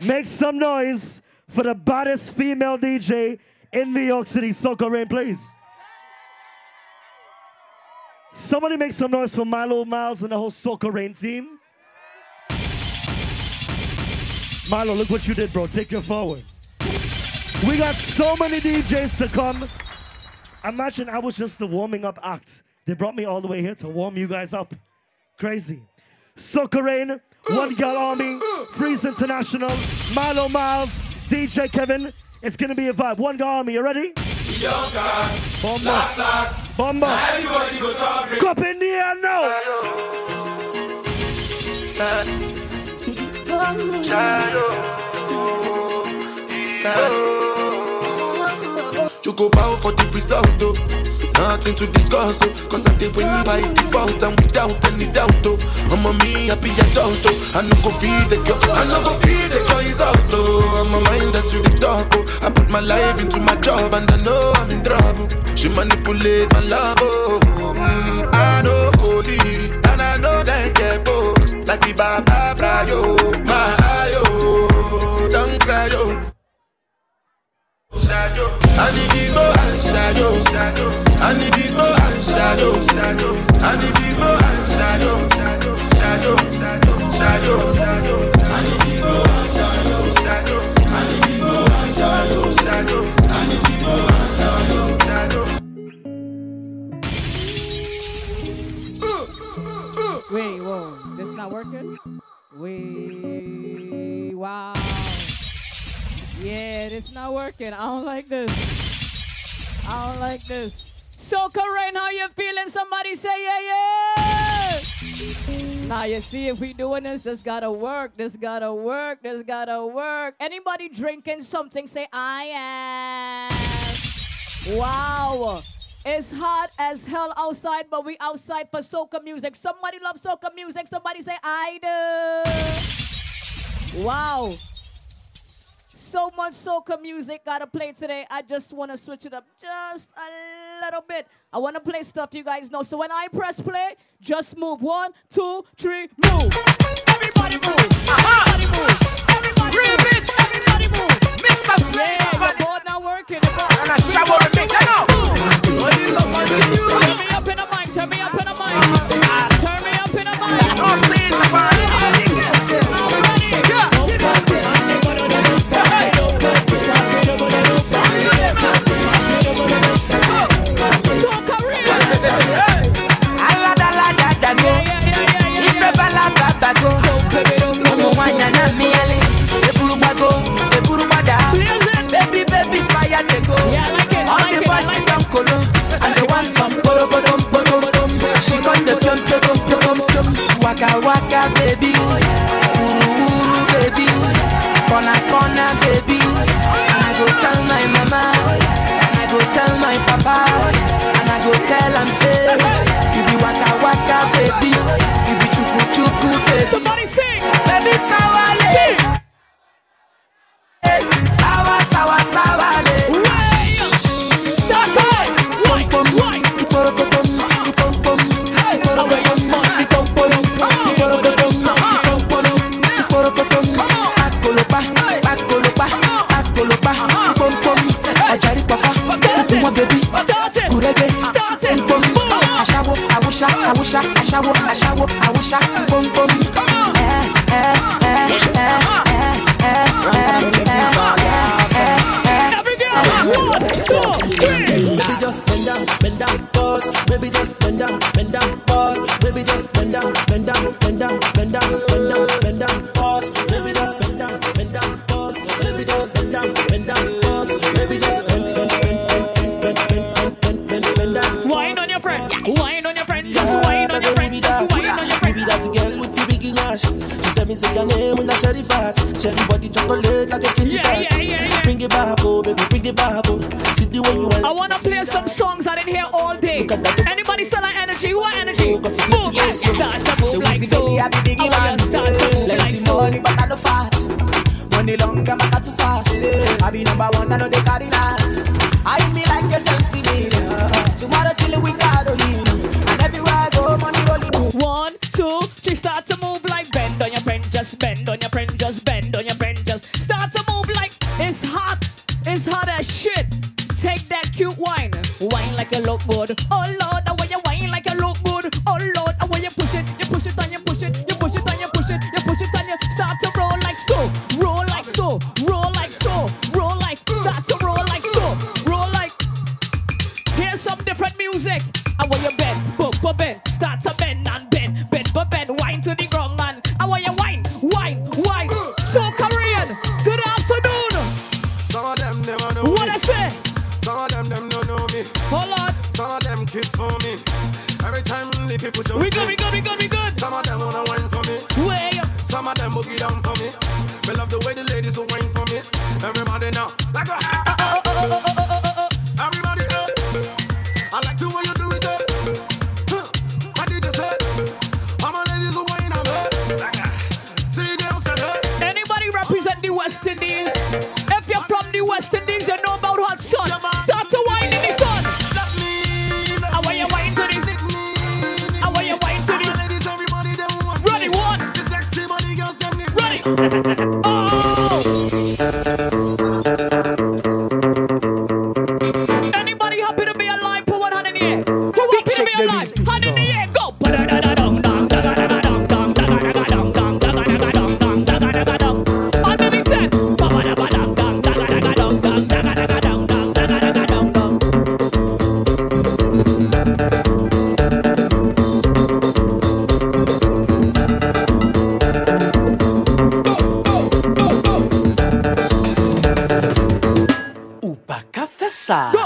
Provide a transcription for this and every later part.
Make some noise for the baddest female DJ in New York City. Soca Rain, please. Somebody make some noise for Milo Miles and the whole Soca Rain team. Milo, look what you did, bro. Take your forward. We got so many DJs to come. Imagine I was just the warming up act. They brought me all the way here to warm you guys up. Crazy. Soca Rain, One Girl Army, Freeze International, Milo Miles, DJ Kevin. It's gonna be a vibe. One Girl Army, you ready? Bomba. Bomba. Everybody go talk. Cup in the air now. You go bow for the result, oh. Nothing to discuss, oh. Cause I did win by default and without any doubt, oh. I'm a me happy adult, oh. I no go feed the girl, I no go feed the girl is out, oh. I'm a mind that's really dark, oh. I put my life into my job and I know I'm in trouble. She manipulate my love, oh. Mm, I know holy, and I know that get both. Like the Baba Frayo, my ayo, don't cry, oh. Wait, whoa, this not working? Wait, wow. Yeah, it's not working. I don't like this. I don't like this. Soca Rain, how you feeling? Somebody say yeah, yeah. Now you see, if we doing this, this gotta work. This gotta work. This gotta work. Anybody drinking something? Say I am. Wow. It's hot as hell outside, but we outside for soca music. Somebody love soca music. Somebody say I do. Wow. So much soca music gotta play today. I just wanna switch it up just a little bit. I wanna play stuff you guys know. So when I press play, just move. One, two, three, move. Everybody move. Everybody move. Everybody move. Everybody move. Mr. Yeah, the board not working. The. And I shower the mix. I know. Turn me up in a mic. Turn me up Waka, waka, baby. all side.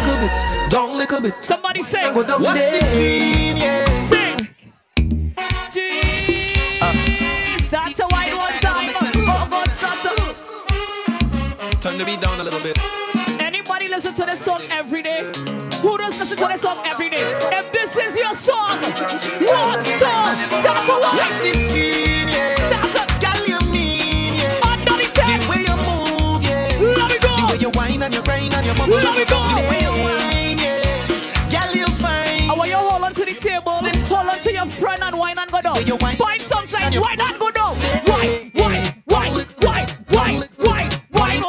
little bit, down little bit. Somebody say, what's the scene, yeah. Sing. Jeez. Uh. That's to wine one time. Oh, God, start to. Turn the beat down a little bit. Anybody listen to this song every day? Who does listen to this song every day? If this is your song, one, two, step the Yes, Run and wine and go down. Find some side, why not go down. Why, why, why, why, why, why, why,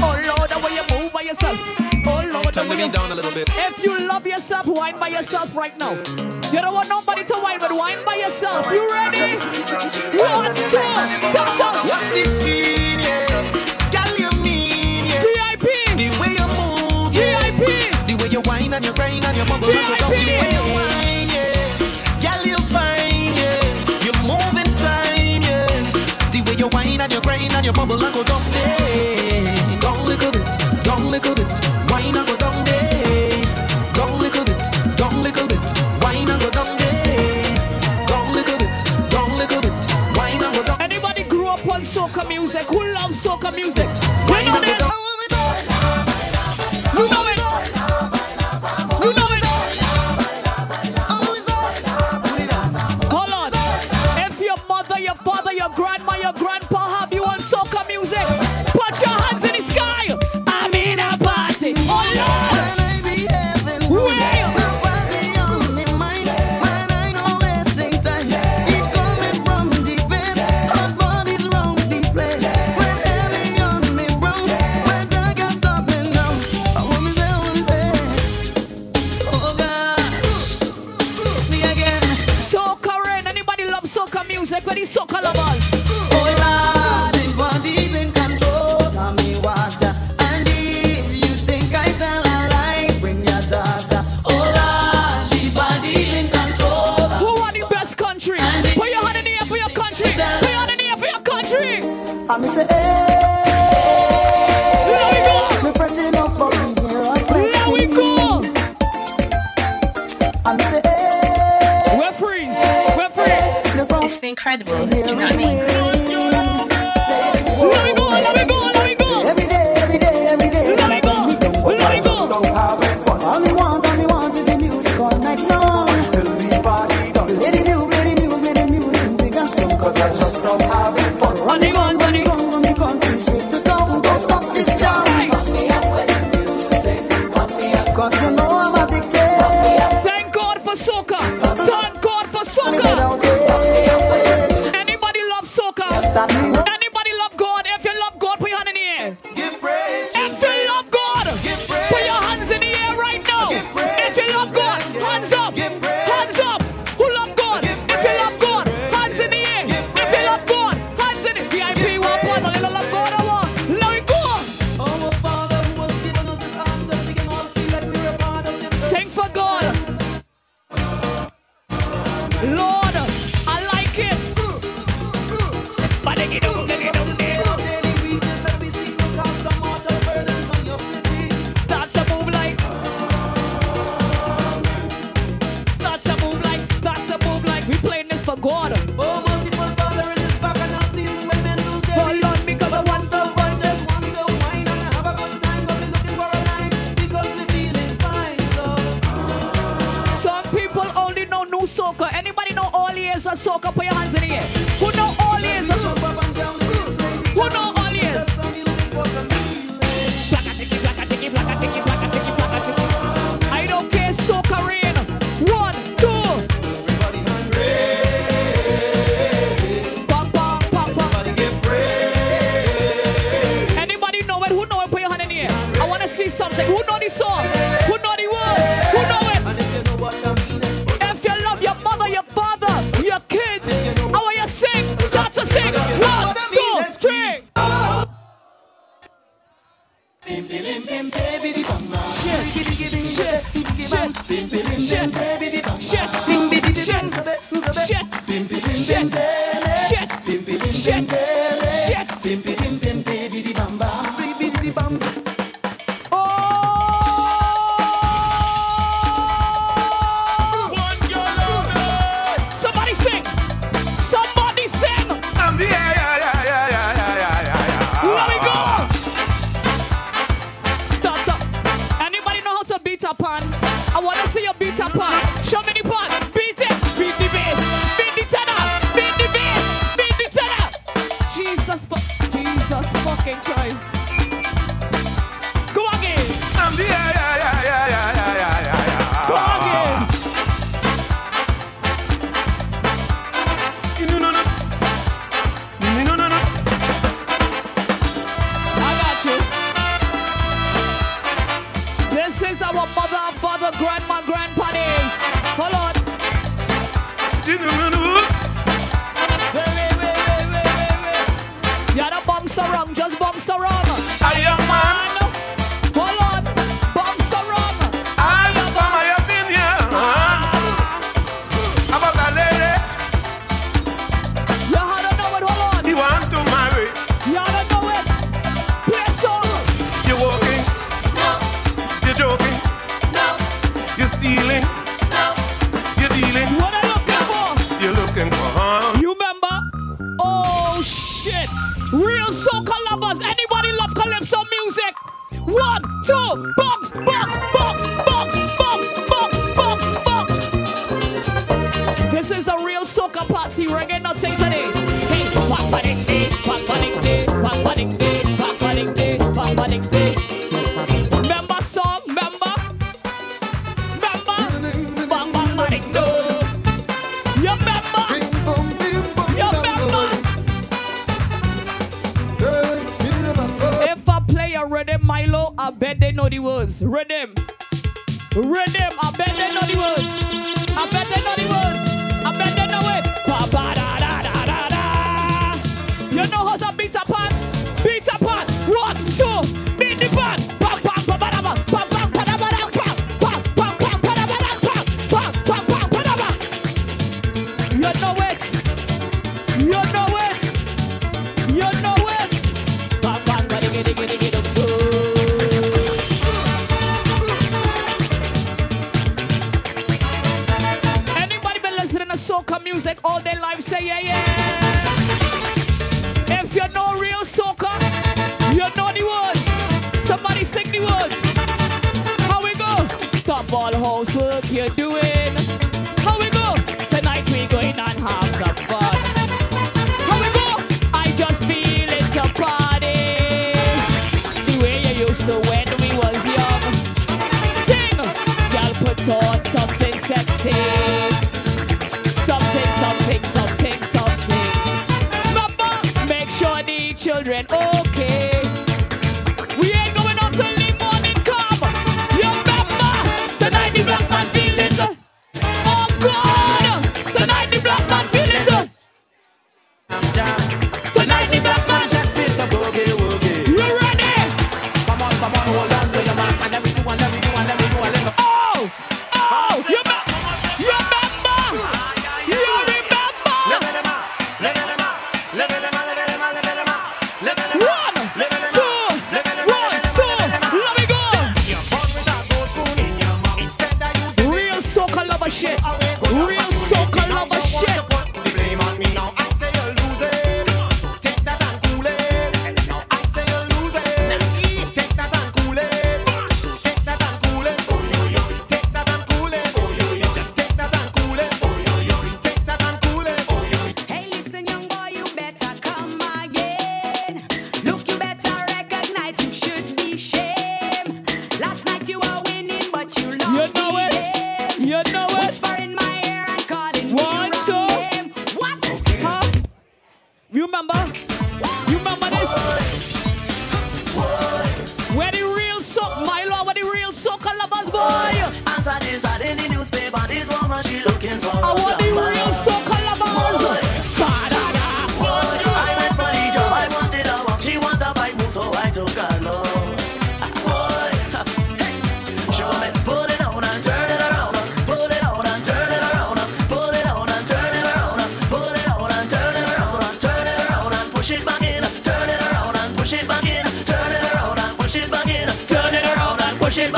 Oh Lord, the way you move by yourself. Oh Lord, the way you down a little bit. If you love yourself, wine by yourself right now. You don't want nobody to wine, but wine by yourself. You ready? shit.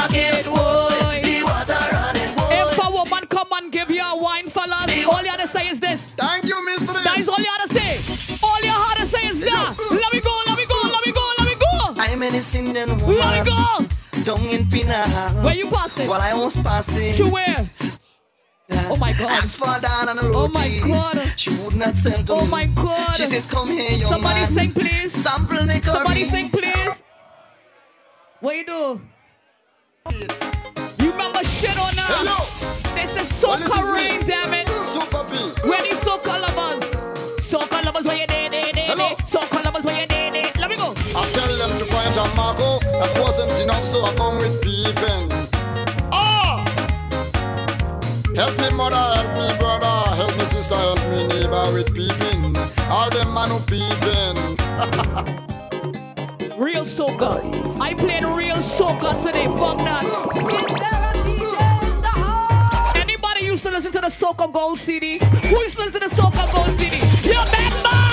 bucket. The water running. If a woman come and give you a wine, fellas, all you have to say is this. Thank you, mistress. That is all you have to say. All you have to say is that. Let me go, let me go, let me go, let me go. I'm in an Indian woman. Let me go. Down in Pinal. Where you passing? While I was passing. To where? Oh my god. Down on the oh road. Oh my god. She would not send to Oh my god. She said, Come here, young Somebody man. Somebody sing, please. Sample Somebody sing, please. What you do? You remember shit or not? Hello. This is soca well, rain, damn it. Soca b. Where these soca lovers? Soca lovers, where you did, did, did, Hello. Soca lovers, where you did, did. Let me go. I tell them to find John Marco. That wasn't enough, so I come with peeping. Ah! Oh! Help me, mother, help me, brother, help me, sister, help me, neighbor with peeping. All them man who peeping. real soca. I played real soca today, fuck that. Anybody used to listen to the Soca Gold CD? Who used to listen to the Soca Gold CD? You remember?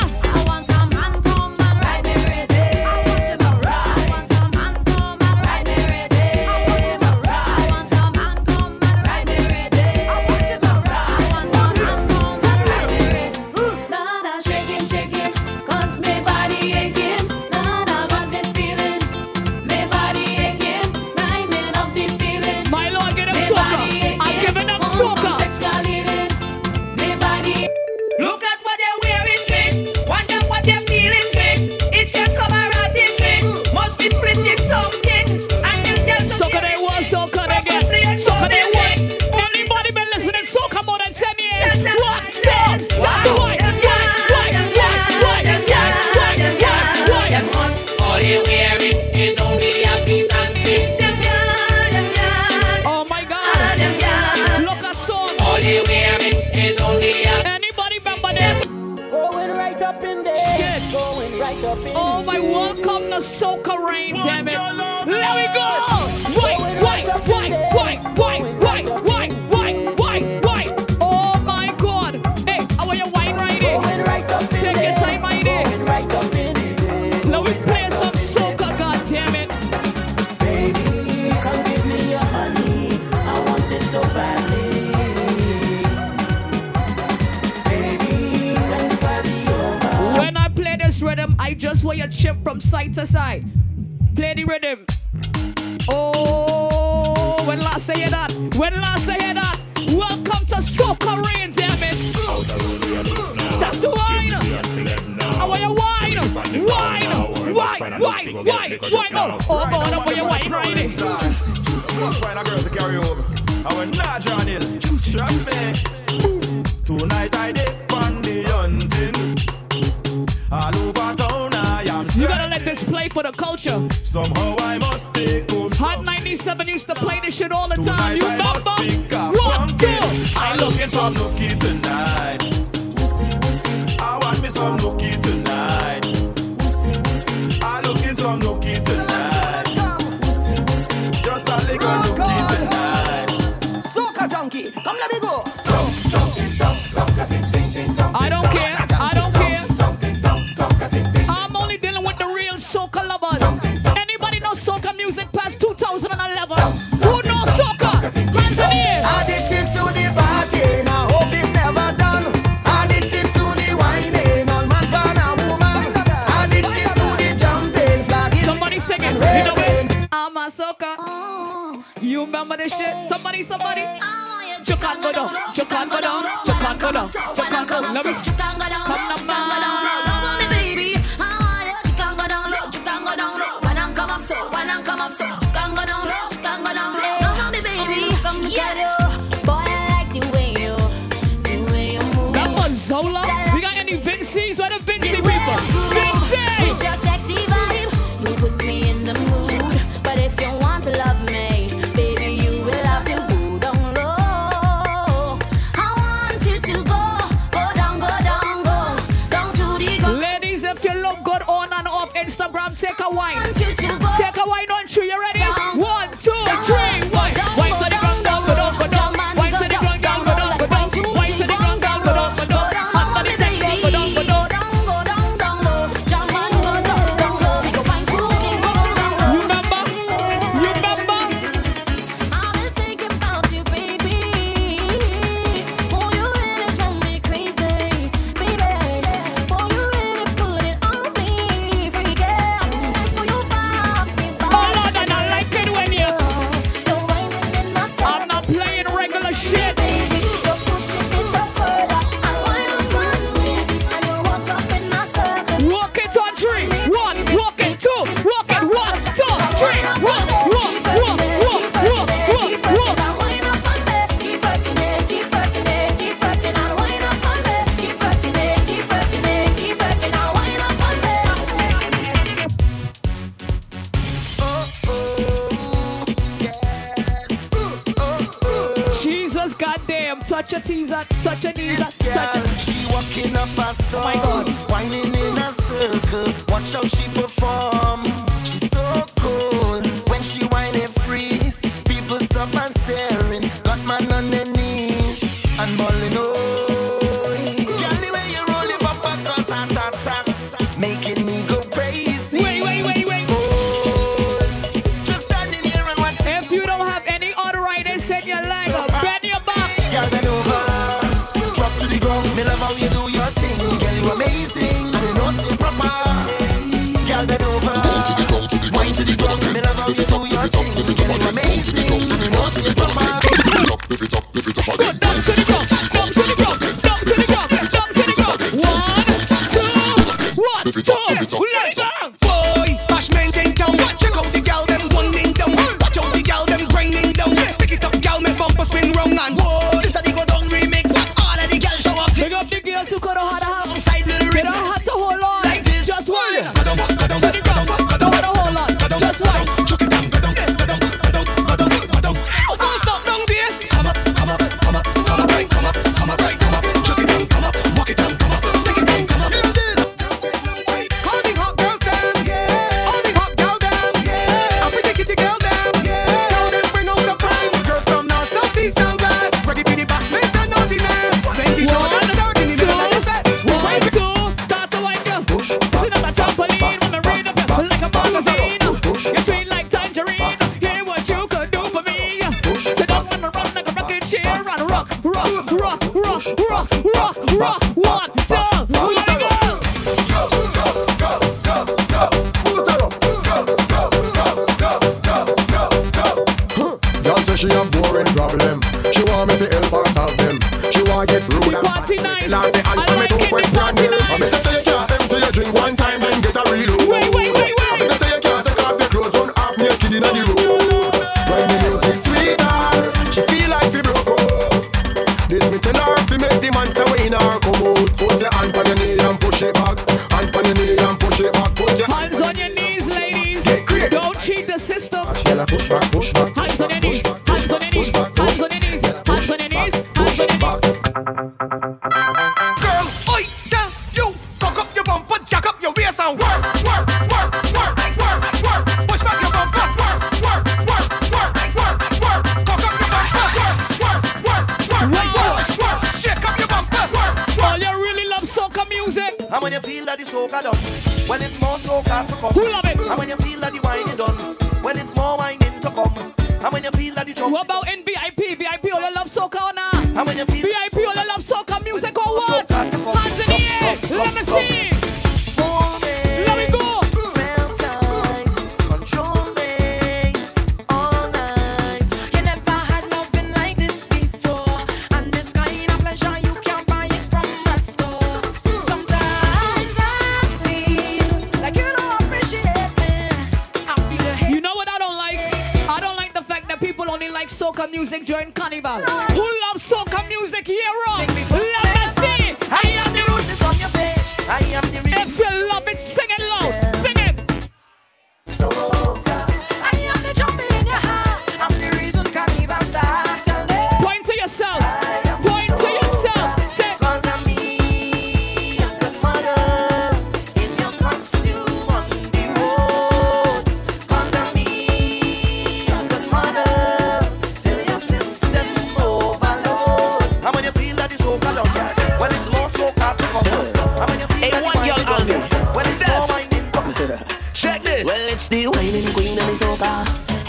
Oh, my world come the soca rain, damn it. Let me go. from side to side. Play the rhythm. Oh, when last say that, when last say that, welcome to Soca Rain, damn it. Start to whine, I want you wine, wine, wine, wine, wine, wine. Oh, oh, oh, I want you wine, wine. Find a girl to carry over. I went large on it. Trust. Let's play for the culture. Somehow I must take. Hot 97 used to play this shit all the time. You remember? One, two. I'm looking for lucky tonight. I want me some nookie tonight. I look in some nookie tonight. Just a little nookie tonight. Soca junkie, come let me go. I don't somebody shit. Somebody, somebody. Chukango down, chukango down, chukango down, chukango down. Come on, man.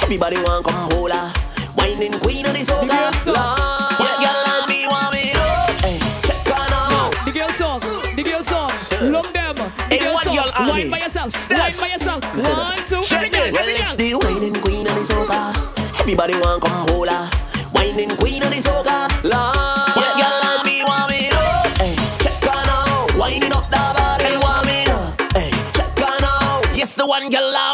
Everybody want come hola. Whining queen of the soca. Lord, girl, and me want me hey, eh, Check on out. The girl song, the girl song. Long them. The hey, girl song. Girl Wine by yourself. Steph. Wine by yourself. One two three. Well, it's the whining queen of the soca. Everybody want come hola. Whining queen of the soca. Lord, girl, and me want me hey, eh, Check her now. Whining up the body, want me Hey, eh, check her now. Yes, the one girl.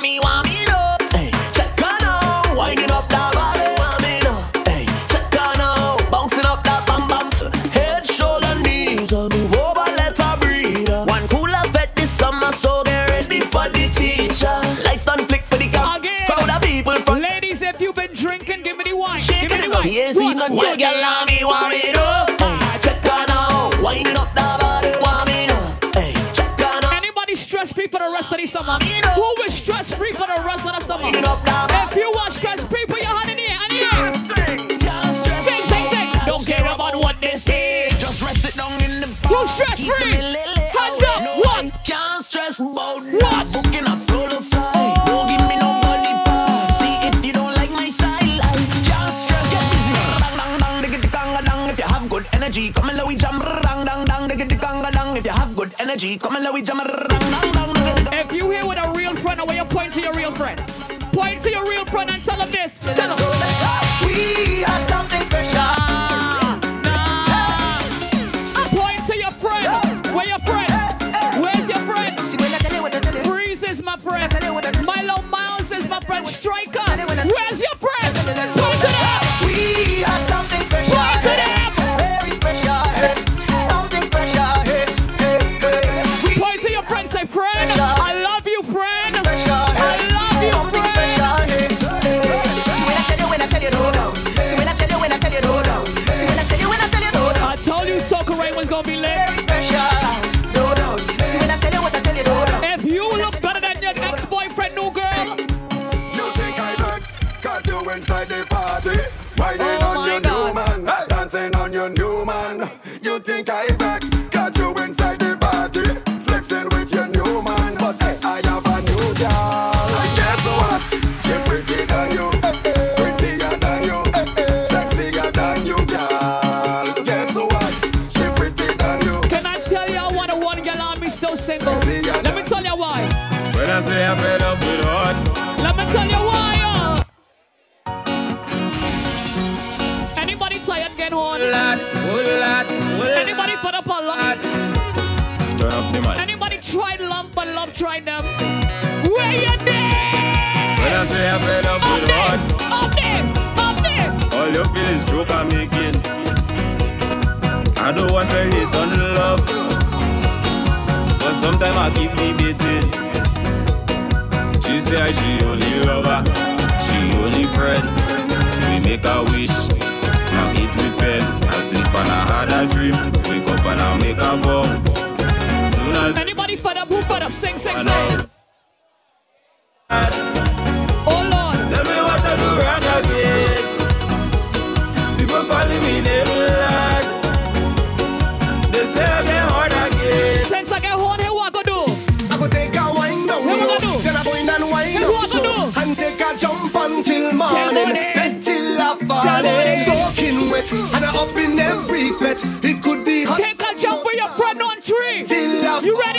is he not your girl and me want me to hey, Check her now, winding up the body want me to hey, Check her now Anybody stress free for the rest of the summer? Who is stress free for the rest of the summer? If you want stress free, put your hand in the air, in the air. Sing, sing, sing. Don't care about what they say. Just rest it down in the bar. Who's stress free? Hands up, one Can't stress about Come and let we jam If you here with a real friend, I want you point to your real friend. Point to your real friend and tell him this. Tell him We are are fed up with hard. Up there, up there. All you feel is joke I'm making. I don't want to hate on love, but sometimes I keep debating. She say she only lover, she only friend. We make a wish, now it with pen. I sleep and I had a dream, wake up and I make a vow. Anybody fed up? Who fed up? Sing, sing, sing. Tell me what I do wrong again. People calling me name lad. They say I get hard again. Since I get home, here what I go do? I go take a wind down What we low, gonna do? then I go in and wind up what so, gonna and take a jump until morning, fed till I falling, soaking wet, and I up in every fet. It could be hot. Take a jump with your friend on tree. Till I You ready?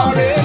Can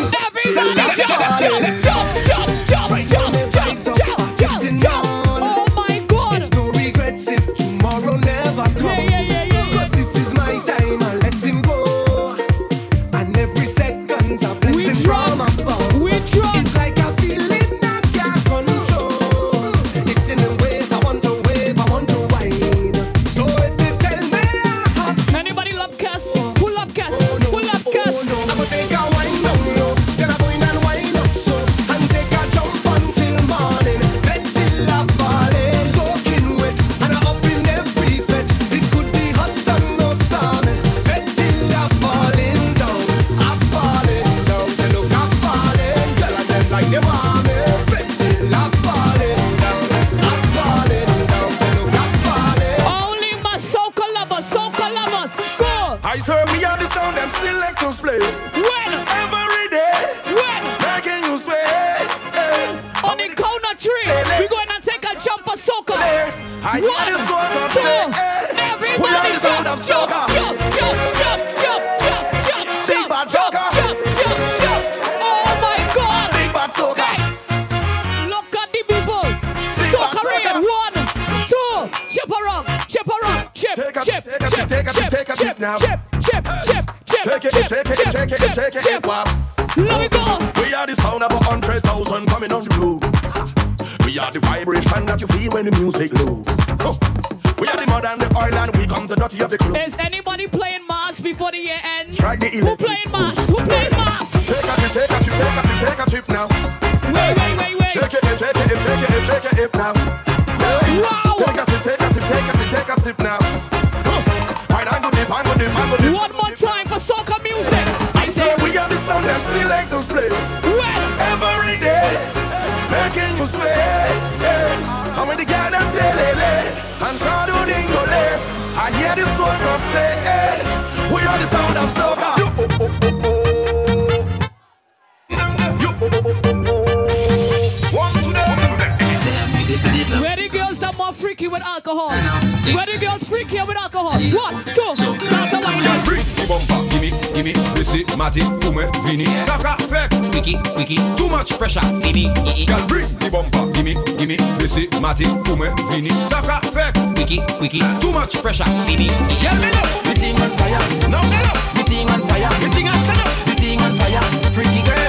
Where the girls that more freaky with alcohol? Where the girls freakier with alcohol? One, two, start to wind Girl, up. bring bumper, gimme, gimme, this it, Matty, Pume, Vini, Saka, Fek, Quickie, Quickie, too much pressure, Vini, Girl, bring the bumper, gimme, gimme, this it, Matty, Pume, Vini, Saka, Fek, Quickie, Quickie, too much pressure, Vini, Girl, me love, the thing on fire, now me love, the thing on fire, the thing on stand up, the thing on fire, freaky girls,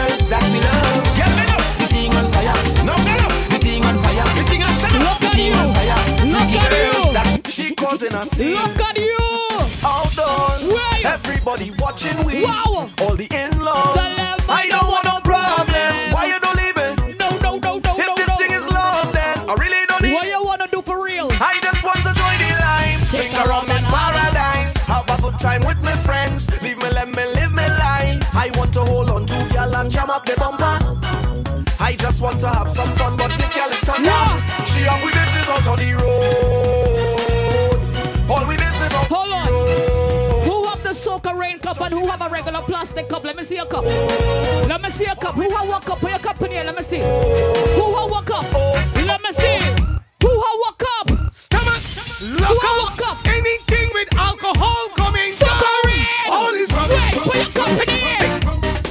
She causing a scene. Look at you. Outdoors. Right. Everybody watching we. Wow. All the in-laws. I don't want no problems. Why you don't leave it? No, no, no, no, If no, this no. thing is love, then I really don't need What you wanna do for real? I just want to join the line. Drink around in paradise. Have a good time with my friends. Leave me, let me live my life. I want to hold on to girl and jam up the bumper. I just want to have some and who have a regular plastic cup? Let me see a cup. Let me see a cup. Who have one cup? Put your cup in here. Let me see. Who have one cup? Let me see. Who have one cup? Stomach, Who lock have up anything with alcohol coming Soca down. rain. All is wrong. Wait, put your cup in here.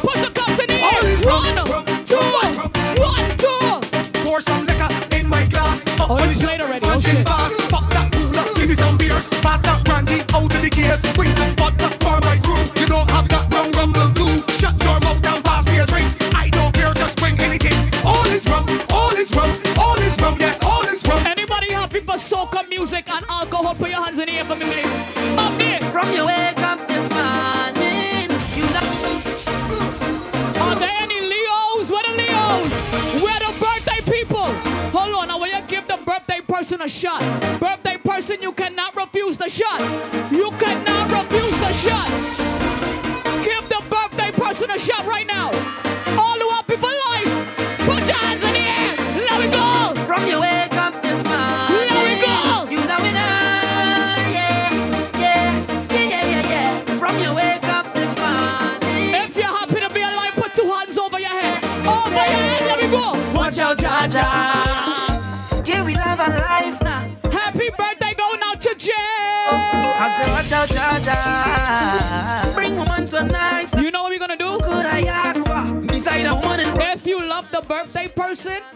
Put your cup in All here. is wrong. One, two, one, two. Pour some liquor in my glass. Oh, up Oh, it's late already. punching Okay. fast. Pop that cooler, give me some beers. Pass that brandy out of the gears. Bring some a shot. Birthday person, you cannot refuse the shot.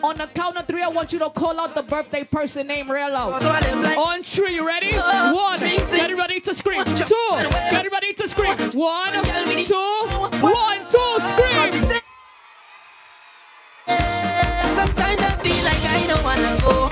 On the count of three, I want you to call out the birthday person name real loud. On three, you ready? Uh, one, get ready to scream. Two, get ready to scream. One, two, one, two, uh, scream. Sometimes I feel like I don't wanna go.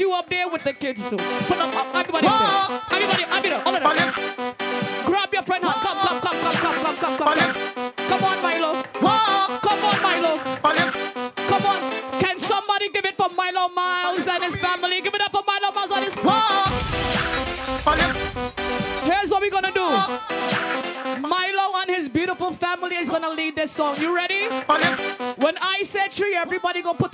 you up there with the kids too. Put up, everybody up there. Everybody, everybody, up there. Grab your friend hand. Come, come, come, come, come, come, come, come. Come on, Milo. Come on, Milo. Come on. Can somebody give it for Milo Miles and his family? Give it up for Milo Miles and his family! Here's what we're gonna do. Milo and his beautiful family is gonna lead this song. You ready? When I say three, everybody go put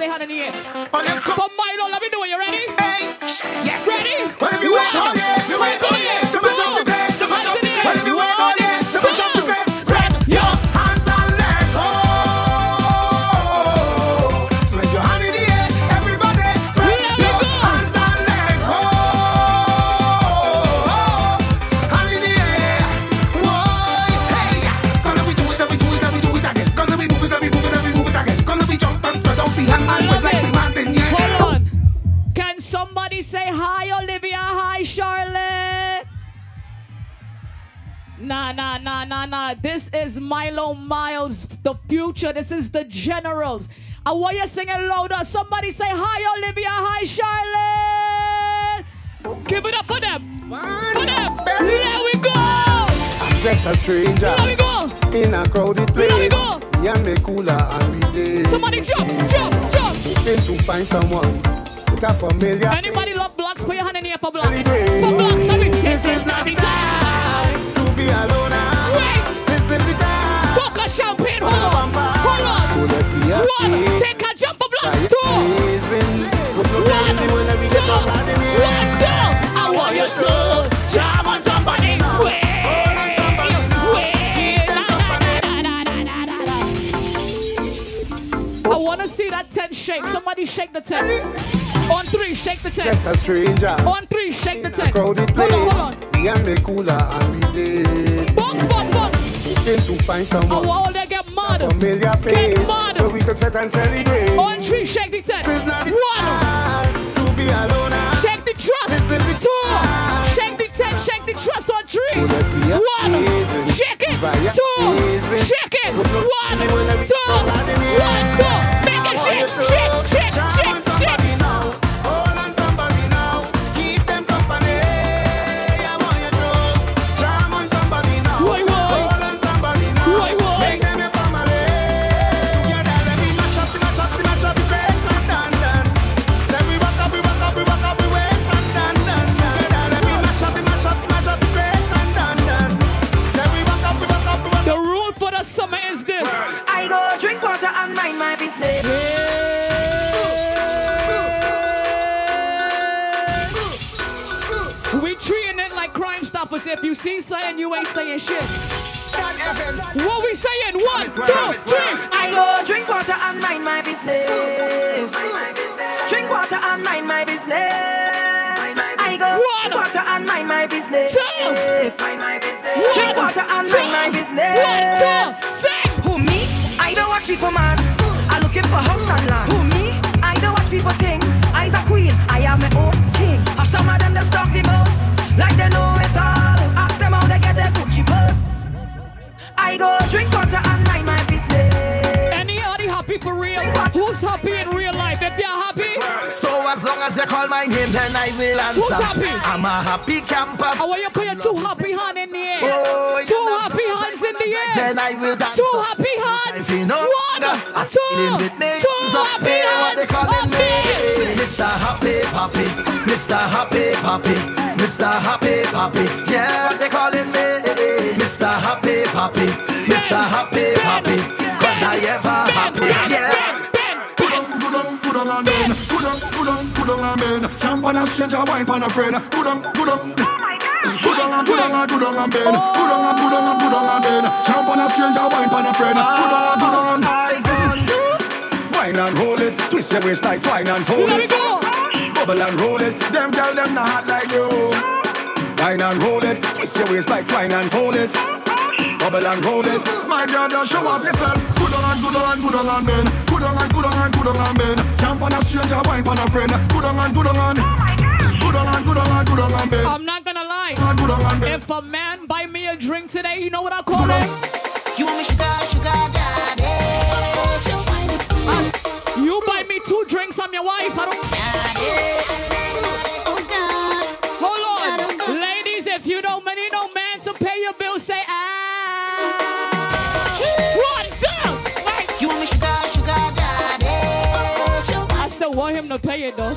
This is the generals. I want you singing louder. Somebody say hi, Olivia. Hi, Charlotte. Give it up for them. For them. Here we go. I'm just a stranger. There we go. In a crowded place. Here we go. Yeah, me cooler and we did. Somebody jump, jump, jump. Looking to find someone with a familiar. Anybody face. love blocks? Put your hand in the for blocks. For blocks. This, this is not the time to be alone. one. Take a jump for blocks two. I want you to jam on somebody. Wait. I want to see that tent shake. Somebody shake the tent. On three, shake the tent. Just a stranger. On three, shake the tent. Hold on, hold on. Me and me cooler and we did. Bump, bump, bump. Came to find someone mud. Familiar face. Get mud. So we could fret and celebrate. On three, shake the tent. One. To be alone. Shake the trust. Two. Shake the ten. Shake the trust on three. One. Shake it. Two. Shake it. One. Two. One. Two. But if you see something, you ain't saying shit. What we saying? One, two, three. I go drink water and mind my business. Drink water and mind my business. I go drink water and mind my business. Drink water and mind my business. Who me? I don't watch people man. I looking for house and land. Who me? I don't watch people things. I's a queen. I am my own king. Of some of them that stalk the most, like they know it all. Ask them how they get their Gucci. I go drink water and mind my business. Anybody happy for real? Who's happy in real life? If you're happy, So as long as they call my name, then I will answer. Who's happy? I'm a happy camper. I want you put your two happy hands in the air. Oh, you two happy hands in the air. Then I will dance. Two happy hands. You know, One, two, with me. two So, happy hey, what they calling me? Mr. Happy Papi, Mr. Happy Papi, Mr. Happy Papi. Yeah, what they calling me? Mr. Happy Papi, Mr. Happy Papi. Cause I ever happy. Yeah and then. Go on, go on go down and bend. Jump on a stranger, wine on a friend. Go down, go down. Go on and go on and go on and bend. Go on and go on and go on and bend. Jump on a stranger, wine on a friend. Go on, and go. Eyes on. Wine and roll it, twist your waist like wine and fold it. Bubble and roll it, them girl them not hot like you. Wine and roll it, twist your waist like wine and fold it. Bubble and roll it. My girl, just show off yourself. Good on and good on and good on and men. Good on and good on and good on and men. Jump on a stranger, wine on a friend. Good on and good on and. Good on and good on and good on and men. I'm not gonna lie. Good on and men. If a man buy me a drink today, you know what I call it? You want me sugar, sugar daddy. You buy me two drinks, I'm your wife. I don't. Hold on, ladies. If you don't need no man to pay your bill, I'ma me. it though.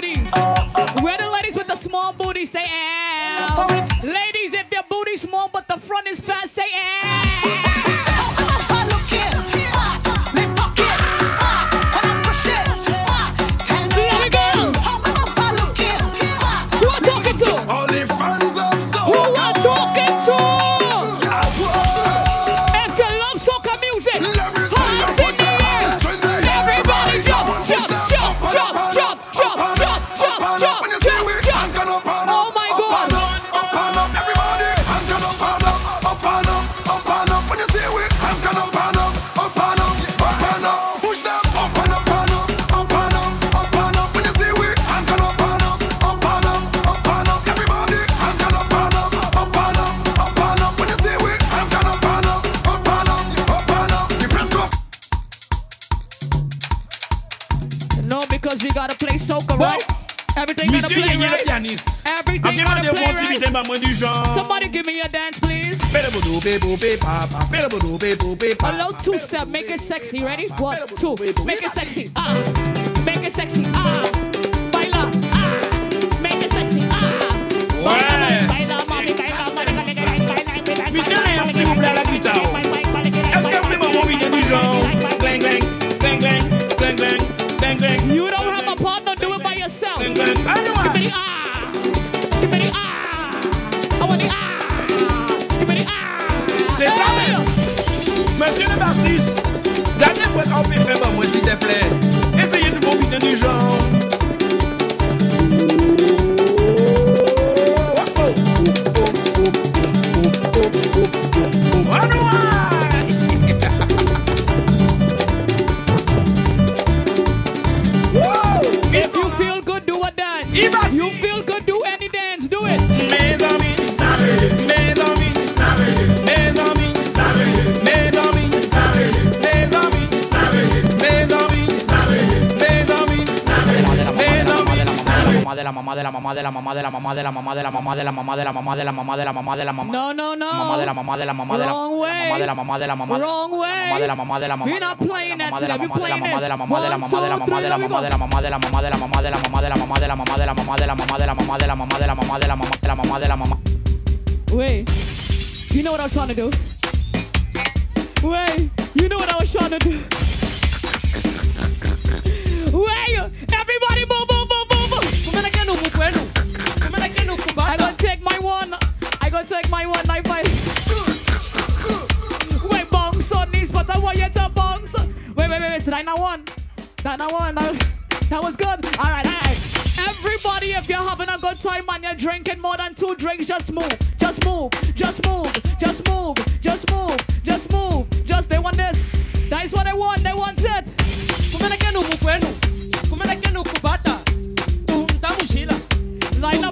Booties. Where the ladies with the small booty say eh. Ladies, if your booty small but the front is fat, say eh. Pédabodou, bébou, pépapa, pédabodou, bébou, A pépapa. low two step, make it sexy. Ready? One, two. Make it sexy. Ah. Make it sexy. Ah. Baila. Ah. Make it sexy. Ah. Ouais. Baila, mami, baila, baila, baila, baila. Monsieur Léon, s'il vous plaît, à la guitare. Est-ce que vous pouvez m'envoyer du genre? Gling, gling, gling, gling, gling, gling, gling, gling. You don't have a partner, do it by yourself. Gling, gling. Give me Ouais, pour camper, fais-moi, bah, s'il te plaît. Essayez de combiner du genre. Mamá de la mamá de la mamá de la mamá de la mamá de la mamá de la mamá de la mamá de la mamá de la mamá de la mamá No, no, no. mamá de la mamá de la mamá de la Wrong way. mamá de la mamá de la mamá de la mamá de la mamá de la mamá We're not playing that mamá de la today. We're mamá de la playing mamá de la mamá de la this. mamá de la One, mamá two, de la three, mamá de la let me mamá de la mamá de la mamá de la mamá de la mamá de la mamá de la mamá de la mamá de la mamá de la mamá de la mamá de la mamá de la mamá de la mamá Wait. You know what I was trying to do? Wait. You know what I was trying to do? Wait. Everybody move, move, take my one. Knife fight. Wait, bounce on these, but I want you to bounce. Wait, wait, wait, wait. Did I not one? That not one. That, that was good. All right, all right. Everybody, if you're having a good time and you're drinking more than two drinks, just move. Just move. Just move. Just move. Just move. Just move. Just they want this. That is what they want. They want it. Line up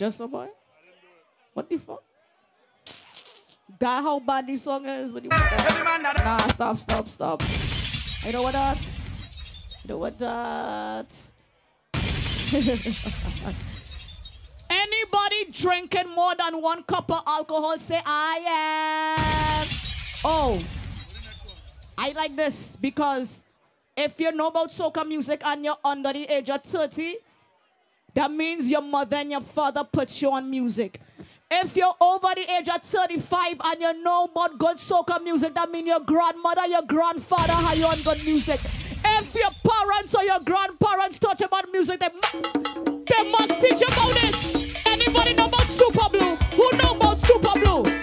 Just a boy. What the fuck? That how bad this song is? Do you Nah, stop, stop, stop. You know what that? You know what that? Anybody drinking more than one cup of alcohol, say I am. Oh, I like this because if you know about soca music and you're under the age of 30, that means your mother and your father put you on music. If you're over the age of 35 and you know about good soca music, that means your grandmother, your grandfather have you on good music. If your parents or your grandparents touch about music, they, they must teach you about this. Anybody know about Super Blue? Who know about Super Blue?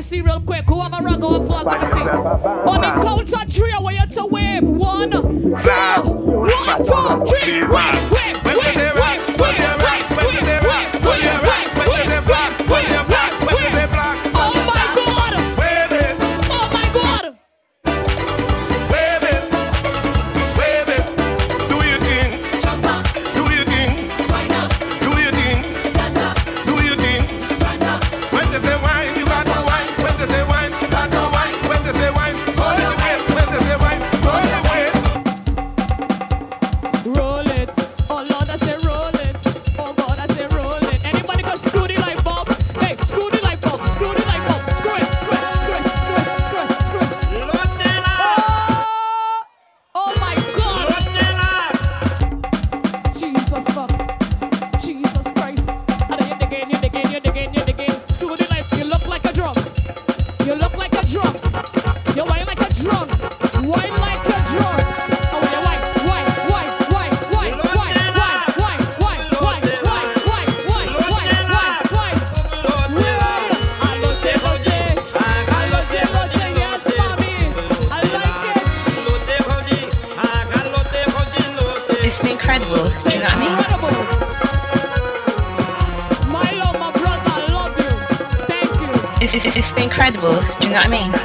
Me see real quick. Who have a rag or a flag? Let me see. On the count of three, I want you to wave. One, two, one, two, three. Wave, know what I mean?